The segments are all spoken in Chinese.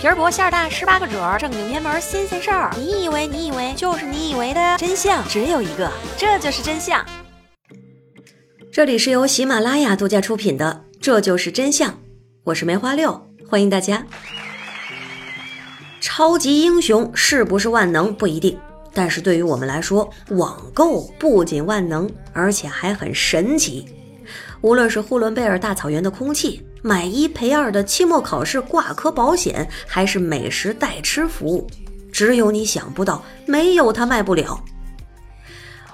皮儿薄馅儿大，十八个褶儿，正经偏门新鲜事儿。你以为你以为就是你以为的真相只有一个，这就是真相。这里是由喜马拉雅独家出品的《这就是真相》，我是梅花六，欢迎大家。超级英雄是不是万能不一定，但是对于我们来说，网购不仅万能，而且还很神奇。无论是呼伦贝尔大草原的空气。买一赔二的期末考试挂科保险，还是美食代吃服务，只有你想不到，没有它卖不了。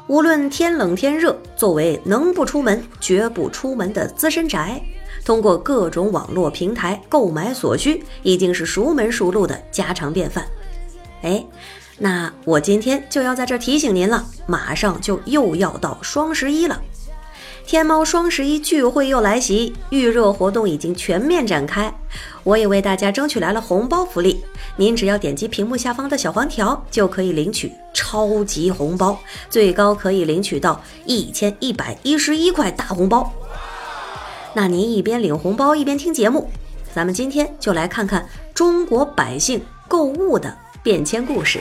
无论天冷天热，作为能不出门绝不出门的资深宅，通过各种网络平台购买所需，已经是熟门熟路的家常便饭。哎，那我今天就要在这提醒您了，马上就又要到双十一了。天猫双十一聚会又来袭，预热活动已经全面展开。我也为大家争取来了红包福利，您只要点击屏幕下方的小黄条，就可以领取超级红包，最高可以领取到一千一百一十一块大红包。那您一边领红包一边听节目，咱们今天就来看看中国百姓购物的变迁故事。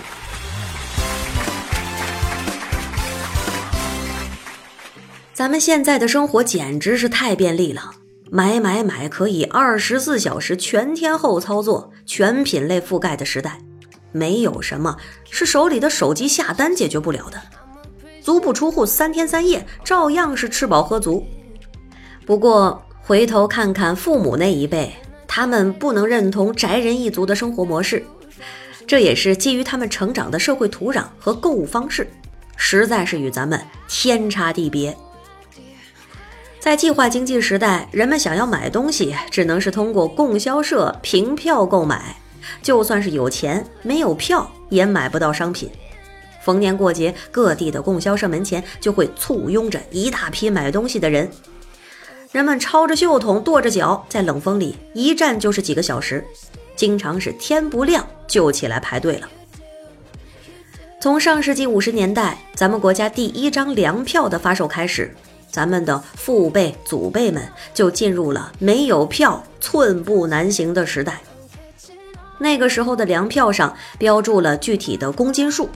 咱们现在的生活简直是太便利了，买买买可以二十四小时全天候操作，全品类覆盖的时代，没有什么是手里的手机下单解决不了的。足不出户三天三夜，照样是吃饱喝足。不过回头看看父母那一辈，他们不能认同宅人一族的生活模式，这也是基于他们成长的社会土壤和购物方式，实在是与咱们天差地别。在计划经济时代，人们想要买东西，只能是通过供销社凭票购买。就算是有钱，没有票也买不到商品。逢年过节，各地的供销社门前就会簇拥着一大批买东西的人。人们抄着袖筒，跺着脚，在冷风里一站就是几个小时，经常是天不亮就起来排队了。从上世纪五十年代，咱们国家第一张粮票的发售开始。咱们的父辈、祖辈们就进入了没有票寸步难行的时代。那个时候的粮票上标注了具体的公斤数，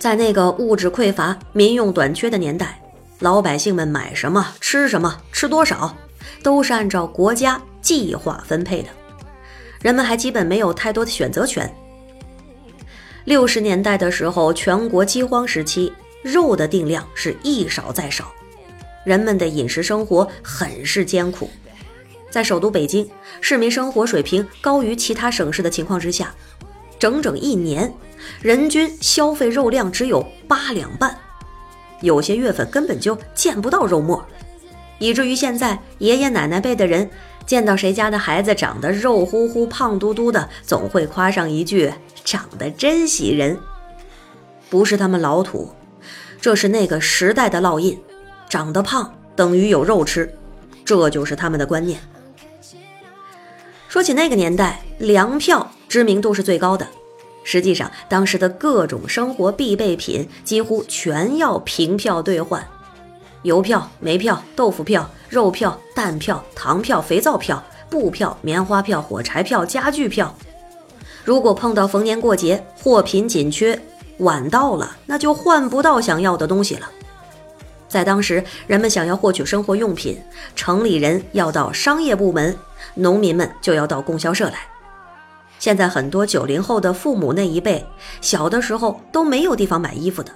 在那个物质匮乏、民用短缺的年代，老百姓们买什么、吃什么、吃多少，都是按照国家计划分配的，人们还基本没有太多的选择权。六十年代的时候，全国饥荒时期，肉的定量是一少再少。人们的饮食生活很是艰苦，在首都北京，市民生活水平高于其他省市的情况之下，整整一年，人均消费肉量只有八两半，有些月份根本就见不到肉末，以至于现在爷爷奶奶辈的人见到谁家的孩子长得肉乎乎、胖嘟嘟的，总会夸上一句：“长得真喜人。”不是他们老土，这是那个时代的烙印。长得胖等于有肉吃，这就是他们的观念。说起那个年代，粮票知名度是最高的。实际上，当时的各种生活必备品几乎全要凭票兑换：邮票、煤票、豆腐票、肉票、蛋票、糖票、肥皂票、布票、棉花票、火柴票、家具票。如果碰到逢年过节货品紧缺，晚到了，那就换不到想要的东西了。在当时，人们想要获取生活用品，城里人要到商业部门，农民们就要到供销社来。现在很多九零后的父母那一辈，小的时候都没有地方买衣服的，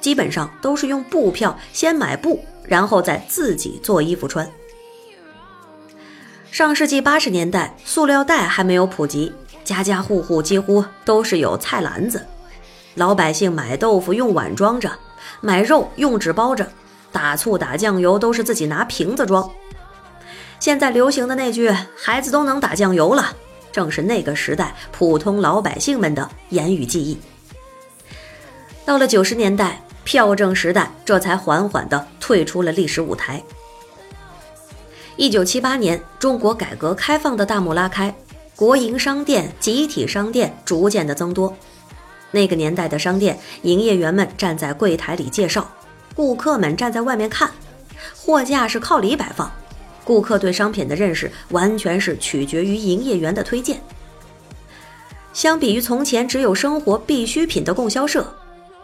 基本上都是用布票先买布，然后再自己做衣服穿。上世纪八十年代，塑料袋还没有普及，家家户户几乎都是有菜篮子，老百姓买豆腐用碗装着，买肉用纸包着。打醋打酱油都是自己拿瓶子装。现在流行的那句“孩子都能打酱油了”，正是那个时代普通老百姓们的言语记忆。到了九十年代，票证时代这才缓缓地退出了历史舞台。一九七八年，中国改革开放的大幕拉开，国营商店、集体商店逐渐的增多。那个年代的商店，营业员们站在柜台里介绍。顾客们站在外面看，货架是靠里摆放，顾客对商品的认识完全是取决于营业员的推荐。相比于从前只有生活必需品的供销社，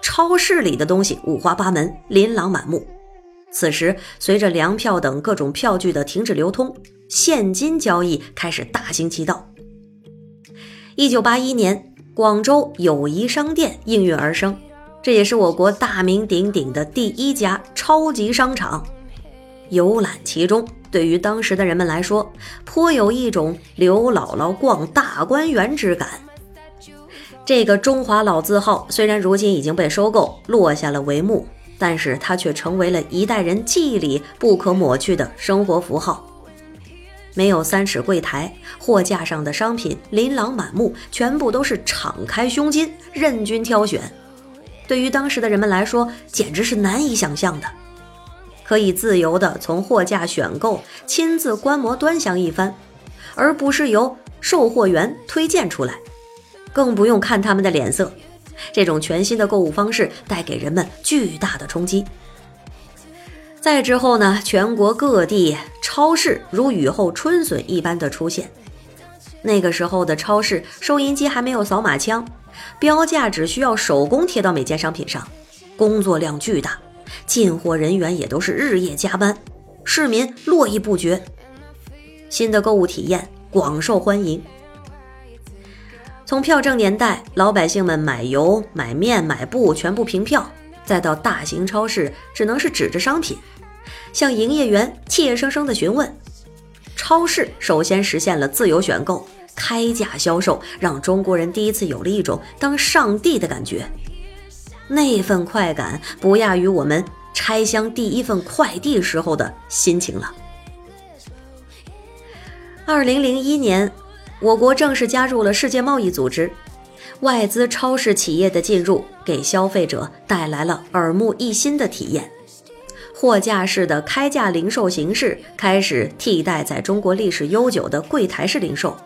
超市里的东西五花八门，琳琅满目。此时，随着粮票等各种票据的停止流通，现金交易开始大行其道。一九八一年，广州友谊商店应运而生，这也是我国大名鼎鼎的第一家超级商场。游览其中，对于当时的人们来说，颇有一种刘姥姥逛大观园之感。这个中华老字号虽然如今已经被收购，落下了帷幕，但是它却成为了一代人记忆里不可抹去的生活符号。没有三尺柜台，货架上的商品琳琅满目，全部都是敞开胸襟，任君挑选。对于当时的人们来说，简直是难以想象的。可以自由地从货架选购，亲自观摩端详一番，而不是由售货员推荐出来，更不用看他们的脸色。这种全新的购物方式带给人们巨大的冲击。再之后呢，全国各地超市如雨后春笋一般的出现。那个时候的超市收银机还没有扫码枪，标价只需要手工贴到每件商品上，工作量巨大，进货人员也都是日夜加班，市民络绎不绝。新的购物体验广受欢迎。从票证年代，老百姓们买油、买面、买布全部凭票。再到大型超市，只能是指着商品，向营业员怯生生的询问。超市首先实现了自由选购、开价销售，让中国人第一次有了一种当上帝的感觉。那份快感不亚于我们拆箱第一份快递时候的心情了。二零零一年，我国正式加入了世界贸易组织。外资超市企业的进入，给消费者带来了耳目一新的体验。货架式的开价零售形式开始替代在中国历史悠久的柜台式零售，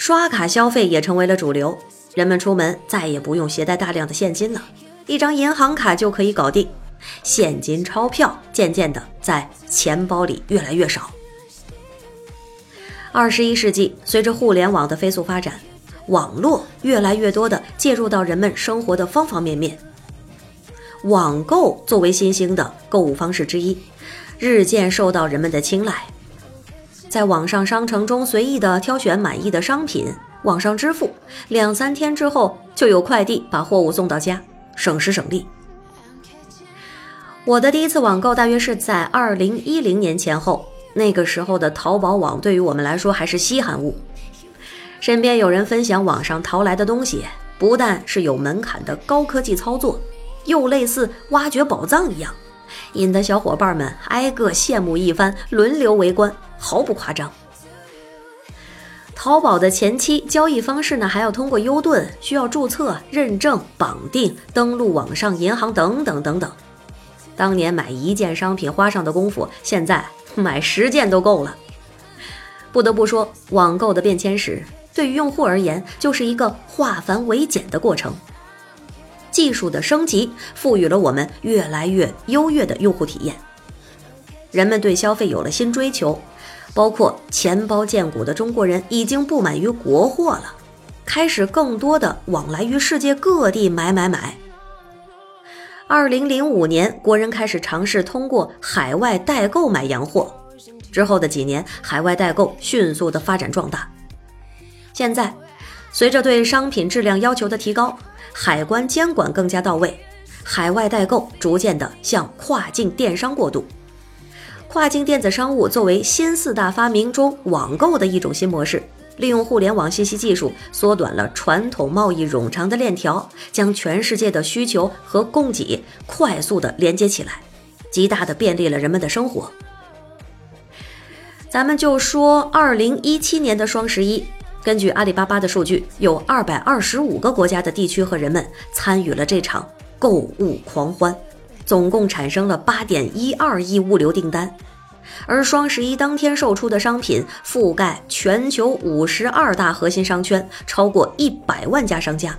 刷卡消费也成为了主流。人们出门再也不用携带大量的现金了，一张银行卡就可以搞定。现金钞票渐渐的在钱包里越来越少。二十一世纪，随着互联网的飞速发展。网络越来越多的介入到人们生活的方方面面，网购作为新兴的购物方式之一，日渐受到人们的青睐。在网上商城中随意的挑选满意的商品，网上支付，两三天之后就有快递把货物送到家，省时省力。我的第一次网购大约是在二零一零年前后，那个时候的淘宝网对于我们来说还是稀罕物。身边有人分享网上淘来的东西，不但是有门槛的高科技操作，又类似挖掘宝藏一样，引得小伙伴们挨个羡慕一番，轮流围观，毫不夸张。淘宝的前期交易方式呢，还要通过优盾，需要注册、认证、绑定、登录网上银行等等等等。当年买一件商品花上的功夫，现在买十件都够了。不得不说，网购的变迁史。对于用户而言，就是一个化繁为简的过程。技术的升级赋予了我们越来越优越的用户体验。人们对消费有了新追求，包括钱包见骨的中国人已经不满于国货了，开始更多的往来于世界各地买买买。二零零五年，国人开始尝试通过海外代购买洋货，之后的几年，海外代购迅速的发展壮大。现在，随着对商品质量要求的提高，海关监管更加到位，海外代购逐渐的向跨境电商过渡。跨境电子商务作为新四大发明中网购的一种新模式，利用互联网信息技术，缩短了传统贸易冗长的链条，将全世界的需求和供给快速的连接起来，极大的便利了人们的生活。咱们就说二零一七年的双十一。根据阿里巴巴的数据，有二百二十五个国家的地区和人们参与了这场购物狂欢，总共产生了八点一二亿物流订单。而双十一当天售出的商品覆盖全球五十二大核心商圈，超过一百万家商家。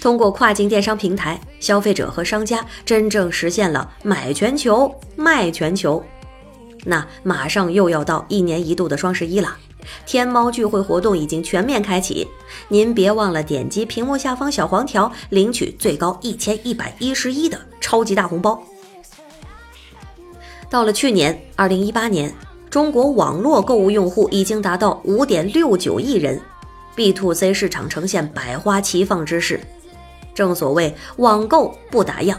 通过跨境电商平台，消费者和商家真正实现了买全球、卖全球。那马上又要到一年一度的双十一了。天猫聚会活动已经全面开启，您别忘了点击屏幕下方小黄条，领取最高一千一百一十一的超级大红包。到了去年二零一八年，中国网络购物用户已经达到五点六九亿人，B to C 市场呈现百花齐放之势。正所谓网购不打烊。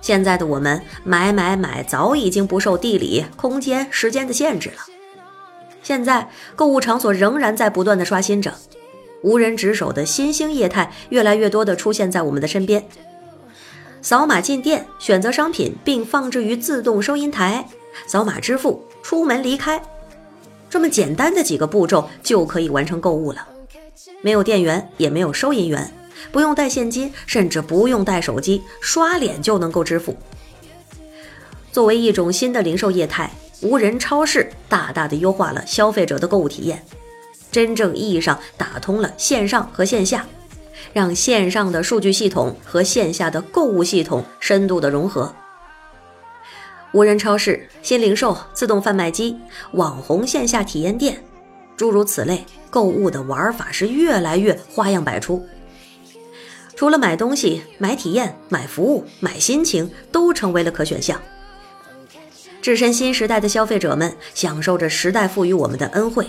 现在的我们买买买，早已经不受地理、空间、时间的限制了。现在购物场所仍然在不断的刷新着，无人值守的新兴业态越来越多的出现在我们的身边。扫码进店，选择商品并放置于自动收银台，扫码支付，出门离开，这么简单的几个步骤就可以完成购物了，没有店员，也没有收银员。不用带现金，甚至不用带手机，刷脸就能够支付。作为一种新的零售业态，无人超市大大的优化了消费者的购物体验，真正意义上打通了线上和线下，让线上的数据系统和线下的购物系统深度的融合。无人超市、新零售、自动贩卖机、网红线下体验店，诸如此类，购物的玩法是越来越花样百出。除了买东西、买体验、买服务、买心情，都成为了可选项。置身新时代的消费者们，享受着时代赋予我们的恩惠。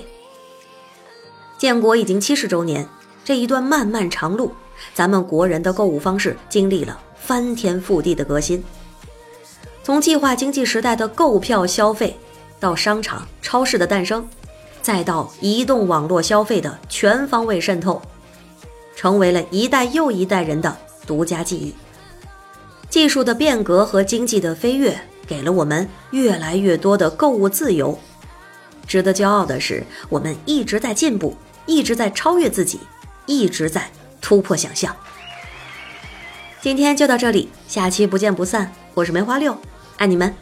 建国已经七十周年，这一段漫漫长路，咱们国人的购物方式经历了翻天覆地的革新。从计划经济时代的购票消费，到商场、超市的诞生，再到移动网络消费的全方位渗透。成为了一代又一代人的独家记忆。技术的变革和经济的飞跃，给了我们越来越多的购物自由。值得骄傲的是，我们一直在进步，一直在超越自己，一直在突破想象。今天就到这里，下期不见不散。我是梅花六，爱你们，